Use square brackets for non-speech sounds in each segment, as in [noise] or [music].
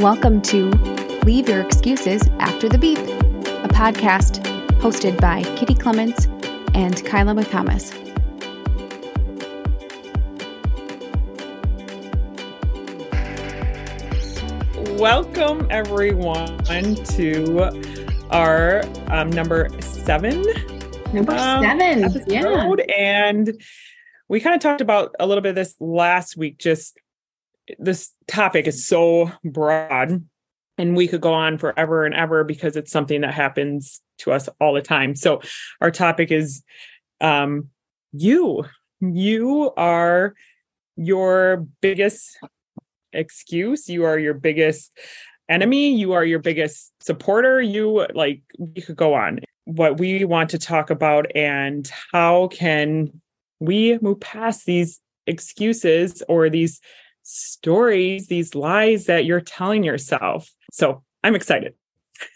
Welcome to Leave Your Excuses After the Beep, a podcast hosted by Kitty Clements and Kyla McComas. Welcome, everyone, to our um, number seven. Number um, seven. episode. And we kind of talked about a little bit of this last week. Just this topic is so broad and we could go on forever and ever because it's something that happens to us all the time. So our topic is um you. You are your biggest excuse, you are your biggest enemy, you are your biggest supporter. You like we could go on. What we want to talk about and how can we move past these excuses or these stories, these lies that you're telling yourself. So I'm excited.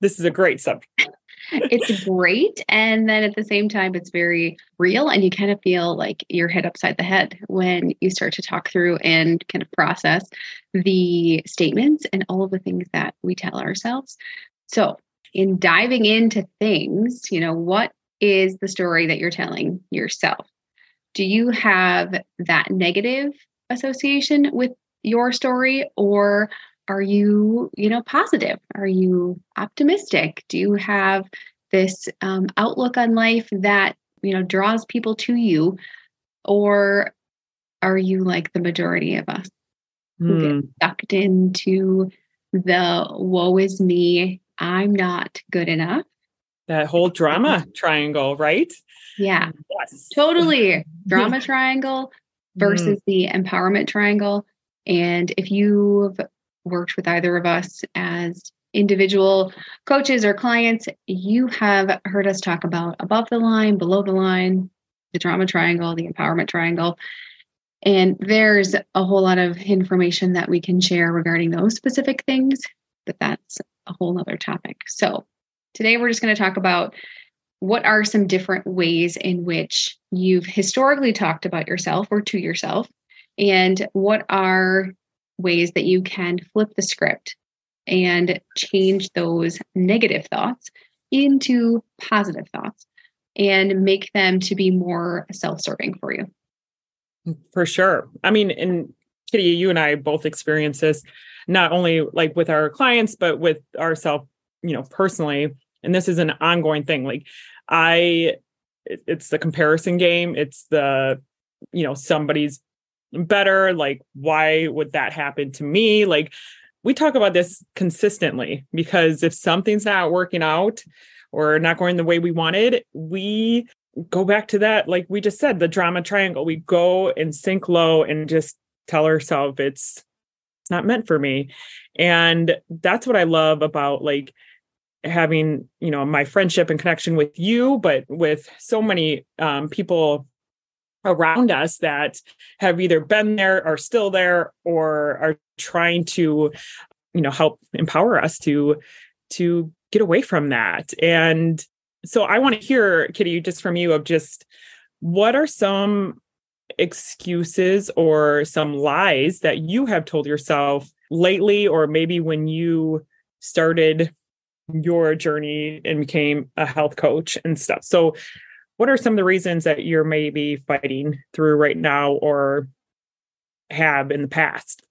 This is a great subject. it's great. And then at the same time, it's very real. And you kind of feel like you're hit upside the head when you start to talk through and kind of process the statements and all of the things that we tell ourselves. So, in diving into things, you know, what is the story that you're telling yourself? Do you have that negative association with your story or are you you know positive are you optimistic do you have this um, outlook on life that you know draws people to you or are you like the majority of us who get Hmm. sucked into the woe is me i'm not good enough That whole drama [laughs] triangle, right? yeah Yes. totally [laughs] drama triangle Mm. versus the empowerment triangle. And if you've worked with either of us as individual coaches or clients, you have heard us talk about above the line, below the line, the drama triangle, the empowerment triangle. And there's a whole lot of information that we can share regarding those specific things, but that's a whole other topic. So today we're just going to talk about what are some different ways in which you've historically talked about yourself or to yourself and what are ways that you can flip the script and change those negative thoughts into positive thoughts and make them to be more self-serving for you For sure. I mean, and Kitty, you and I both experience this not only like with our clients, but with ourselves, you know, personally. And this is an ongoing thing. Like i it's the comparison game. It's the, you know, somebody's better. Like, why would that happen to me? Like we talk about this consistently because if something's not working out or not going the way we wanted, we go back to that like we just said the drama triangle we go and sink low and just tell ourselves it's it's not meant for me and that's what i love about like having you know my friendship and connection with you but with so many um, people around us that have either been there or still there or are trying to you know help empower us to to get away from that. And so I want to hear, Kitty, just from you of just what are some excuses or some lies that you have told yourself lately, or maybe when you started your journey and became a health coach and stuff. So, what are some of the reasons that you're maybe fighting through right now or have in the past?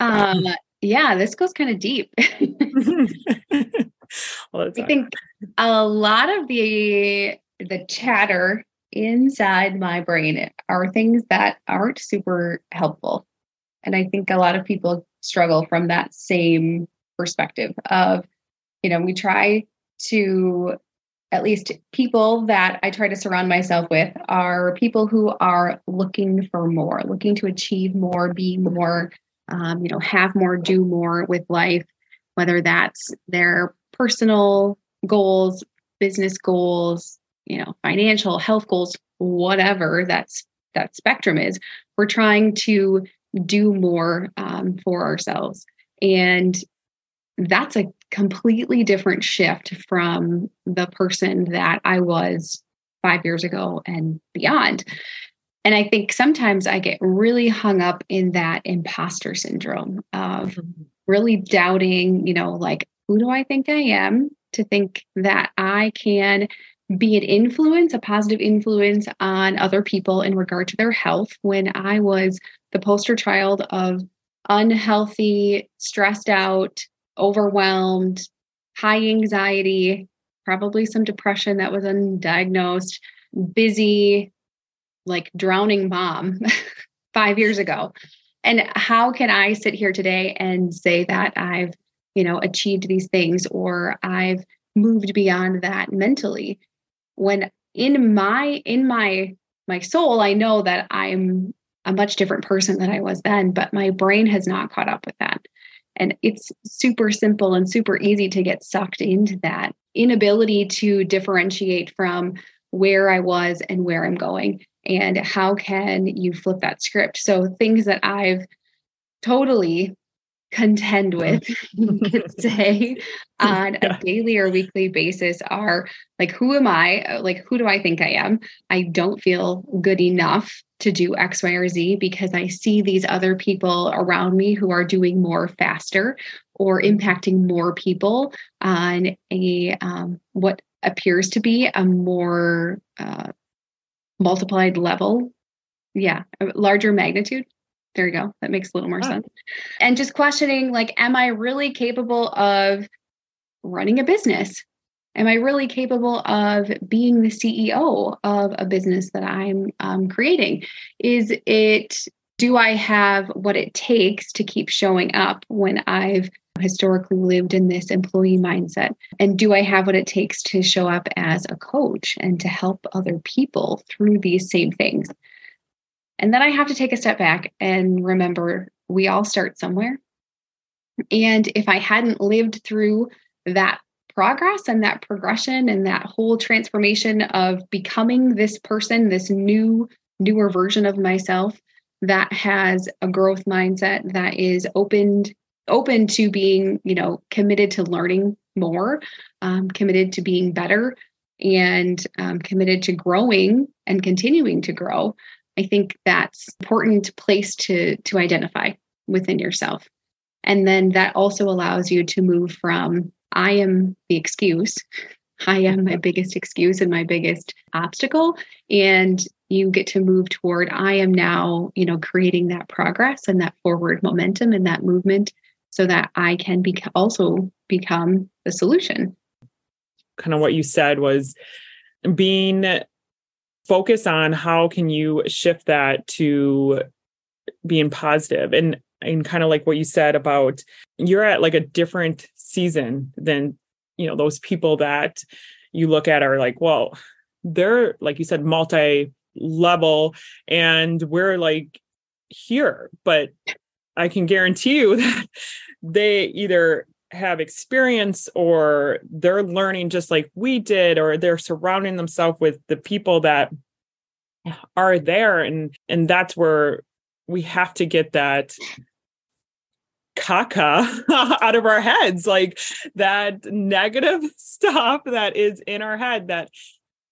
um yeah this goes kind of deep [laughs] [laughs] well, I think a lot of the the chatter inside my brain are things that aren't super helpful. And I think a lot of people struggle from that same perspective of, you know, we try to at least people that I try to surround myself with are people who are looking for more, looking to achieve more, be more, um, you know, have more, do more with life, whether that's their personal goals, business goals, you know, financial, health goals, whatever that's that spectrum is. We're trying to do more um, for ourselves, and that's a completely different shift from the person that I was five years ago and beyond. And I think sometimes I get really hung up in that imposter syndrome of mm-hmm. really doubting, you know, like, who do I think I am? To think that I can be an influence, a positive influence on other people in regard to their health when I was the poster child of unhealthy, stressed out, overwhelmed, high anxiety, probably some depression that was undiagnosed, busy, like drowning mom [laughs] five years ago. And how can I sit here today and say that I've, you know, achieved these things or I've moved beyond that mentally when in my in my my soul I know that I'm a much different person than I was then, but my brain has not caught up with that. And it's super simple and super easy to get sucked into that inability to differentiate from where I was and where I'm going. And how can you flip that script? So, things that I've totally contend mm-hmm. with [laughs] [laughs] say on a daily or weekly basis are like who am i like who do i think i am i don't feel good enough to do x y or z because i see these other people around me who are doing more faster or impacting more people on a um, what appears to be a more uh, multiplied level yeah a larger magnitude there you go. That makes a little more oh. sense. And just questioning like, am I really capable of running a business? Am I really capable of being the CEO of a business that I'm um, creating? Is it, do I have what it takes to keep showing up when I've historically lived in this employee mindset? And do I have what it takes to show up as a coach and to help other people through these same things? And then I have to take a step back and remember we all start somewhere. And if I hadn't lived through that progress and that progression and that whole transformation of becoming this person, this new, newer version of myself that has a growth mindset that is opened open to being you know committed to learning more um, committed to being better and um, committed to growing and continuing to grow I think that's important place to to identify within yourself. And then that also allows you to move from I am the excuse, I am my biggest excuse and my biggest obstacle. And you get to move toward I am now, you know, creating that progress and that forward momentum and that movement so that I can be also become the solution. Kind of what you said was being focus on how can you shift that to being positive. And and kind of like what you said about you're at like a different season than you know those people that you look at are like well they're like you said multi level and we're like here but i can guarantee you [laughs] that they either have experience or they're learning just like we did or they're surrounding themselves with the people that are there and and that's where we have to get that caca [laughs] out of our heads like that negative [laughs] stuff that is in our head that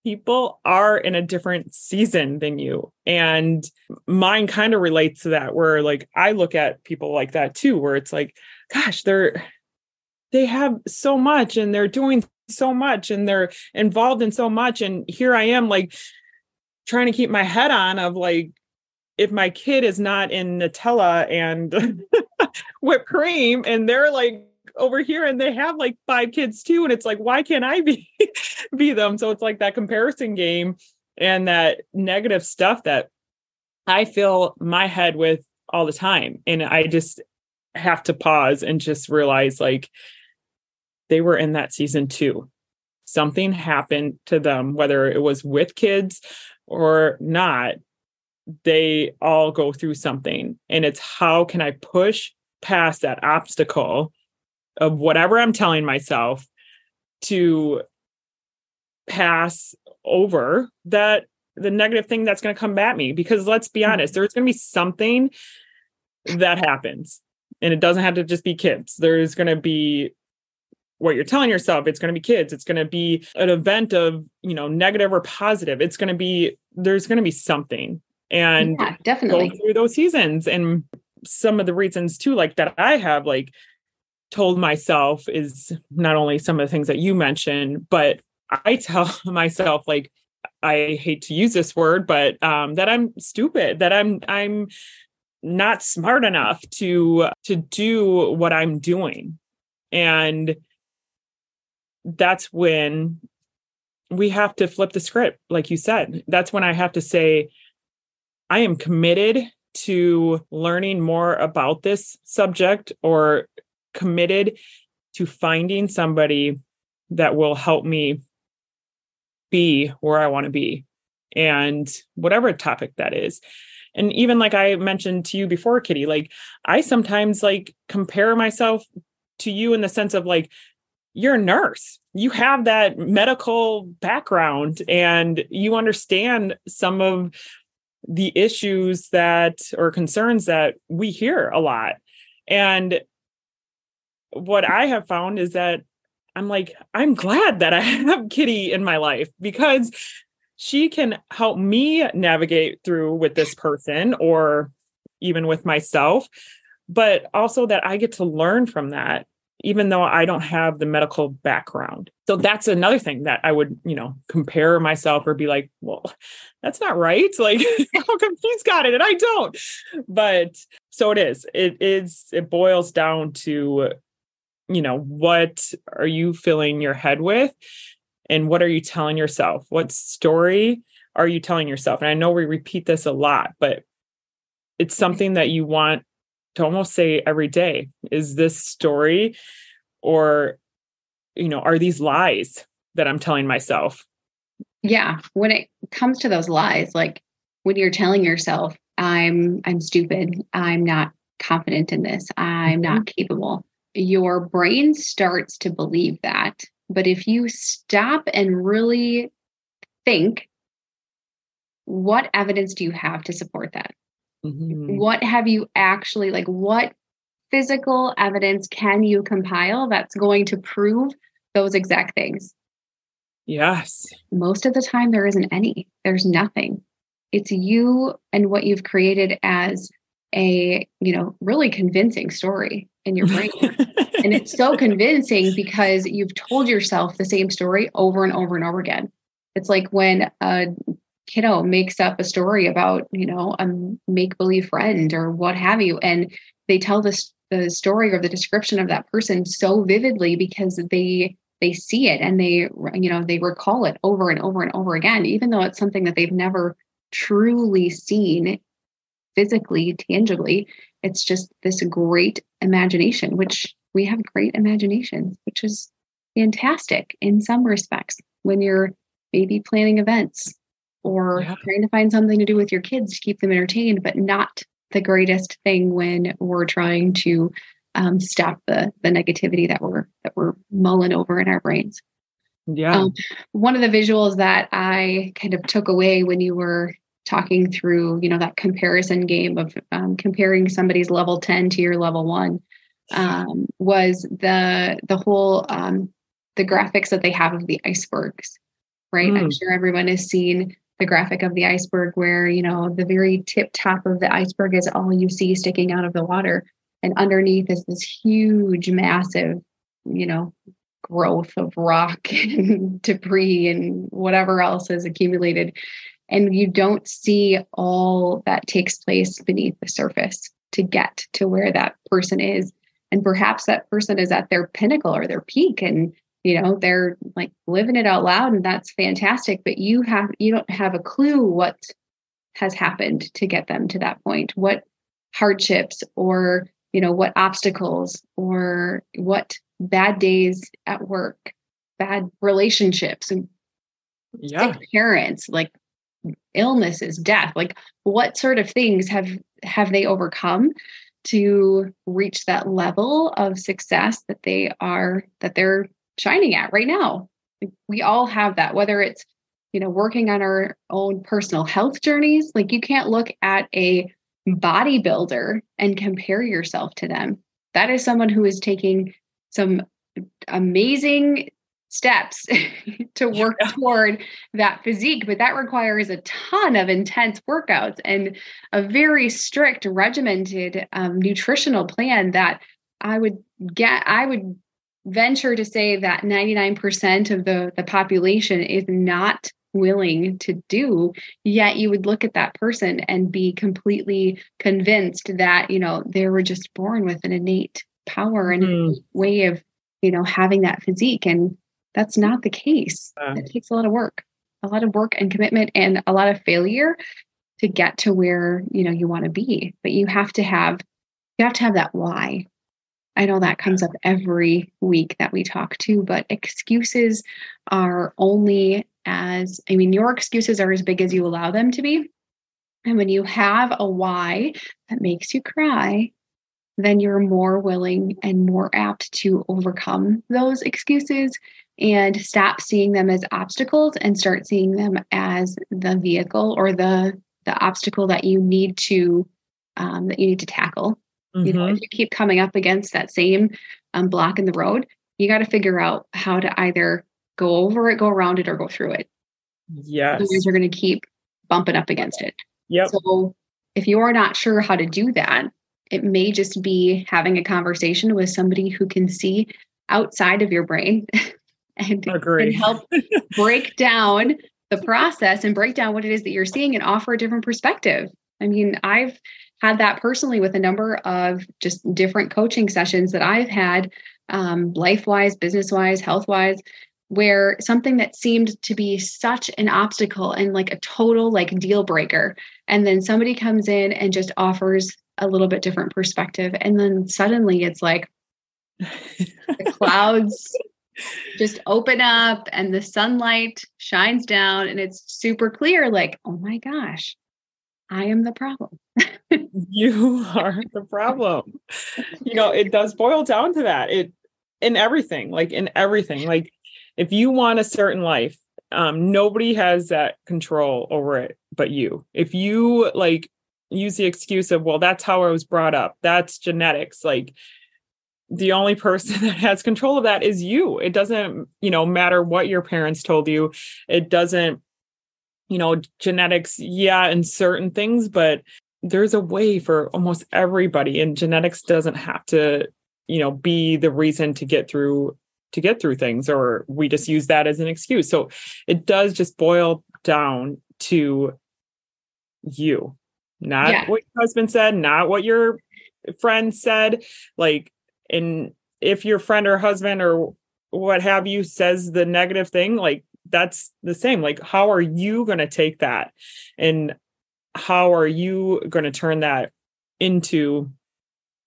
people are in a different season than you. And mine kind of relates to that where like i look at people like that too where it's like gosh they're they have so much and they're doing so much and they're involved in so much. And here i am like trying to keep my head on of like if my kid is not in nutella and [laughs] whipped cream and they're like over here and they have like five kids too and it's like why can't i be [laughs] be them so it's like that comparison game and that negative stuff that i fill my head with all the time and i just have to pause and just realize like they were in that season too. Something happened to them, whether it was with kids or not, they all go through something. And it's how can I push past that obstacle of whatever I'm telling myself to pass over that the negative thing that's going to come at me? Because let's be honest mm-hmm. there's going to be something that happens. And it doesn't have to just be kids. There's going to be what you're telling yourself. It's going to be kids. It's going to be an event of you know negative or positive. It's going to be there's going to be something and yeah, definitely. go through those seasons. And some of the reasons too like that i have like told myself is not only some of the things that you mentioned, but I tell [laughs] myself like I hate to use this word, but um, that I'm stupid, that I'm I'm not smart enough to to do what I'm doing, and that's when we have to flip the script, like you said. That's when I have to say, I am committed to learning more about this subject or committed to finding somebody that will help me be where I want to be and whatever topic that is. And even like I mentioned to you before, Kitty, like I sometimes like compare myself to you in the sense of like, you're a nurse. You have that medical background and you understand some of the issues that or concerns that we hear a lot. And what I have found is that I'm like, I'm glad that I [laughs] have Kitty in my life because she can help me navigate through with this person or even with myself, but also that I get to learn from that, even though I don't have the medical background. So that's another thing that I would, you know, compare myself or be like, well, that's not right. [laughs] Like, how come she's got it and I don't? But so it is. It is, it boils down to you know, what are you filling your head with? And what are you telling yourself? What story are you telling yourself? And I know we repeat this a lot, but it's something that you want to almost say every day. Is this story or, you know, are these lies that I'm telling myself? Yeah. When it comes to those lies, like when you're telling yourself, I'm I'm stupid, I'm not confident in this, I'm mm-hmm. not capable your brain starts to believe that. But if you stop and really think, what evidence do you have to support that? Mm-hmm. What have you actually, like, what physical evidence can you compile that's going to prove those exact things? Yes. Most of the time, there isn't any, there's nothing. It's you and what you've created as a, you know, really convincing story in your brain. and it's so [laughs] convincing because you've told yourself the same story over and over and over again. It's like when a kiddo makes up a story about, you know, a make believe friend or what have you, and they tell this the story or the description of that person so vividly because they they see it and they you know they recall it over and over and over again even though it's something that they've never truly seen physically tangibly. It's just this great imagination, which we have great imaginations, which is fantastic in some respects when you're maybe planning events or yeah. trying to find something to do with your kids to keep them entertained, but not the greatest thing when we're trying to um, stop the the negativity that we're that we're mulling over in our brains. Yeah. Um, one of the visuals that I kind of took away when you were talking through you know that comparison game of um, comparing somebody's level 10 to your level 1 um, was the the whole um, the graphics that they have of the icebergs right mm. i'm sure everyone has seen the graphic of the iceberg where you know the very tip top of the iceberg is all you see sticking out of the water. And underneath is this huge massive you know growth of rock [laughs] and debris and whatever else has accumulated. And you don't see all that takes place beneath the surface to get to where that person is. And perhaps that person is at their pinnacle or their peak and you know they're like living it out loud and that's fantastic but you have you don't have a clue what has happened to get them to that point what hardships or you know what obstacles or what bad days at work bad relationships and yeah. parents like illnesses, death, like what sort of things have have they overcome to reach that level of success that they are that they're shining at right now? We all have that, whether it's you know working on our own personal health journeys. Like you can't look at a bodybuilder and compare yourself to them. That is someone who is taking some amazing steps [laughs] to work yeah. toward that physique but that requires a ton of intense workouts and a very strict regimented um, nutritional plan that I would get I would venture to say that 99% of the the population is not willing to do yet you would look at that person and be completely convinced that you know they were just born with an innate power and mm. way of you know having that physique and that's not the case uh. it takes a lot of work a lot of work and commitment and a lot of failure to get to where you know you want to be but you have to have you have to have that why i know that comes up every week that we talk to but excuses are only as i mean your excuses are as big as you allow them to be. And when you have a why that makes you cry then you're more willing and more apt to overcome those excuses and stop seeing them as obstacles and start seeing them as the vehicle or the the obstacle that you need to um, that you need to tackle mm-hmm. you know if mm-hmm. you keep coming up against that same um, block in the road you got to figure out how to either go over it go around it or go through it yes otherwise you're going to keep bumping up against it yep so if you're not sure how to do that it may just be having a conversation with somebody who can see outside of your brain [laughs] and, and help [laughs] break down the process and break down what it is that you're seeing and offer a different perspective. I mean, I've had that personally with a number of just different coaching sessions that I've had, um, life wise, business wise, health wise, where something that seemed to be such an obstacle and like a total like deal breaker. And then somebody comes in and just offers a little bit different perspective. And then suddenly it's like the clouds [laughs] just open up and the sunlight shines down and it's super clear like oh my gosh i am the problem. [laughs] You are the problem. You know it does boil down to that. It in everything like in everything like if you want a certain life um nobody has that control over it but you. If you like use the excuse of well that's how i was brought up. That's genetics like the only person [laughs] that has control of that is you. It doesn't you know matter what your parents told you. It doesn't you know genetics yeah and certain things but there's a way for almost everybody and genetics doesn't have to you know be the reason to get through to get through things or we just use that as an excuse so it does just boil down to you not yeah. what your husband said not what your friend said like and if your friend or husband or what have you says the negative thing like that's the same like how are you going to take that? And how are you going to turn that into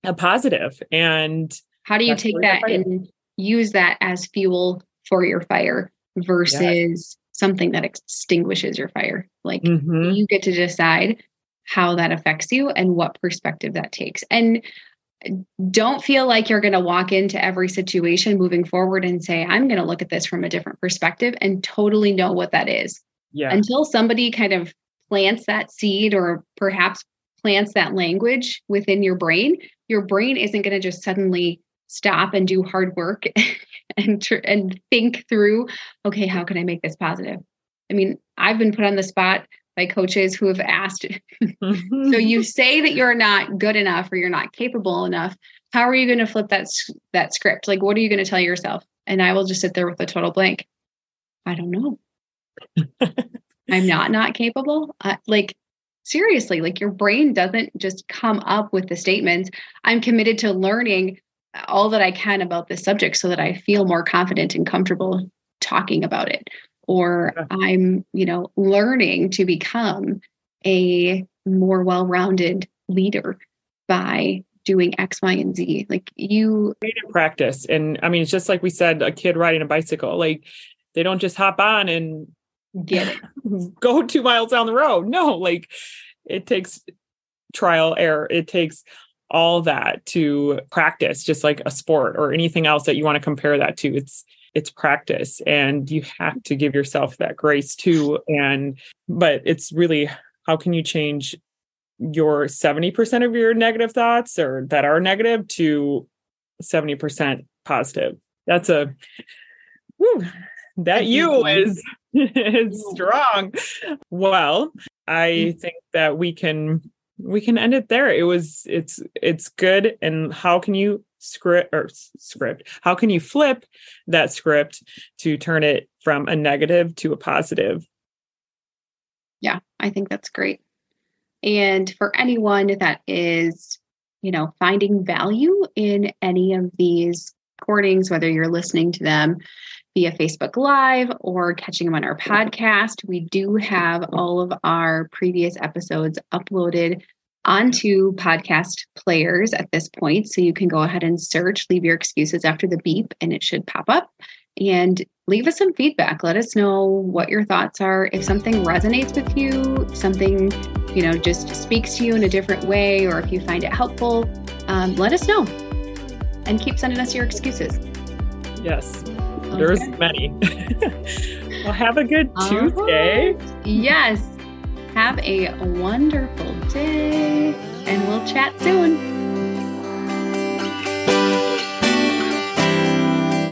a positive? And how do you take that and use that as fuel for your fire versus yes. something that extinguishes your fire? Like mm-hmm. you get to decide how that affects you and what perspective that takes. And don't feel like you're going to walk into every situation moving forward and say, I'm going to look at this from a different perspective and totally know what that is. Yeah. Until somebody kind of plants that seed or perhaps plants that language within your brain, your brain isn't going to just suddenly stop and do hard work [laughs] and tr- and think through, okay, how can I make this positive? I mean, I've been put on the spot by coaches who have asked so [laughs] you say that you're not good enough or you're not capable enough. How are you going to flip that that script? Like what are you going to tell yourself? And i will just sit there with a total blank. I don't know. [laughs] I'm not not capable. Uh, like seriously like your brain doesn't just come up with the statements. I'm committed to learning all that i can about this subject so that i feel more confident and comfortable talking about it or I'm, you know, learning to become a more well-rounded leader by doing X, Y, and Z. Like you practice. And I mean, it's just like we said, a kid riding a bicycle. Like they don't just hop on and get it. [laughs] go two miles down the road. No, like it takes trial error. It takes all that to practice, just like a sport or anything else that you want to compare that to. It's it's practice and you have to give yourself that grace too and but it's really how can you change your 70% of your negative thoughts or that are negative to 70% positive? That's a whew, that you is [laughs] is strong. Well i think that we can we can end it there. It was it's it's good. And how can you script or script? How can you flip that script to turn it from a negative to a positive? Yeah, I think that's great. And for anyone that is, you know, finding value in any of these recordings, whether you're listening to them via Facebook Live or catching them on our podcast. We do have all of our previous episodes uploaded onto podcast players at this point. So you can go ahead and search, leave your excuses after the beep, and it should pop up. And leave us some feedback. Let us know what your thoughts are. If something resonates with you, something, you know, just speaks to you in a different way, or if you find it helpful, um, let us know. And keep sending us your excuses. Yes. There's many. [laughs] well, have a good Tuesday. Yes. Have a wonderful day, and we'll chat soon.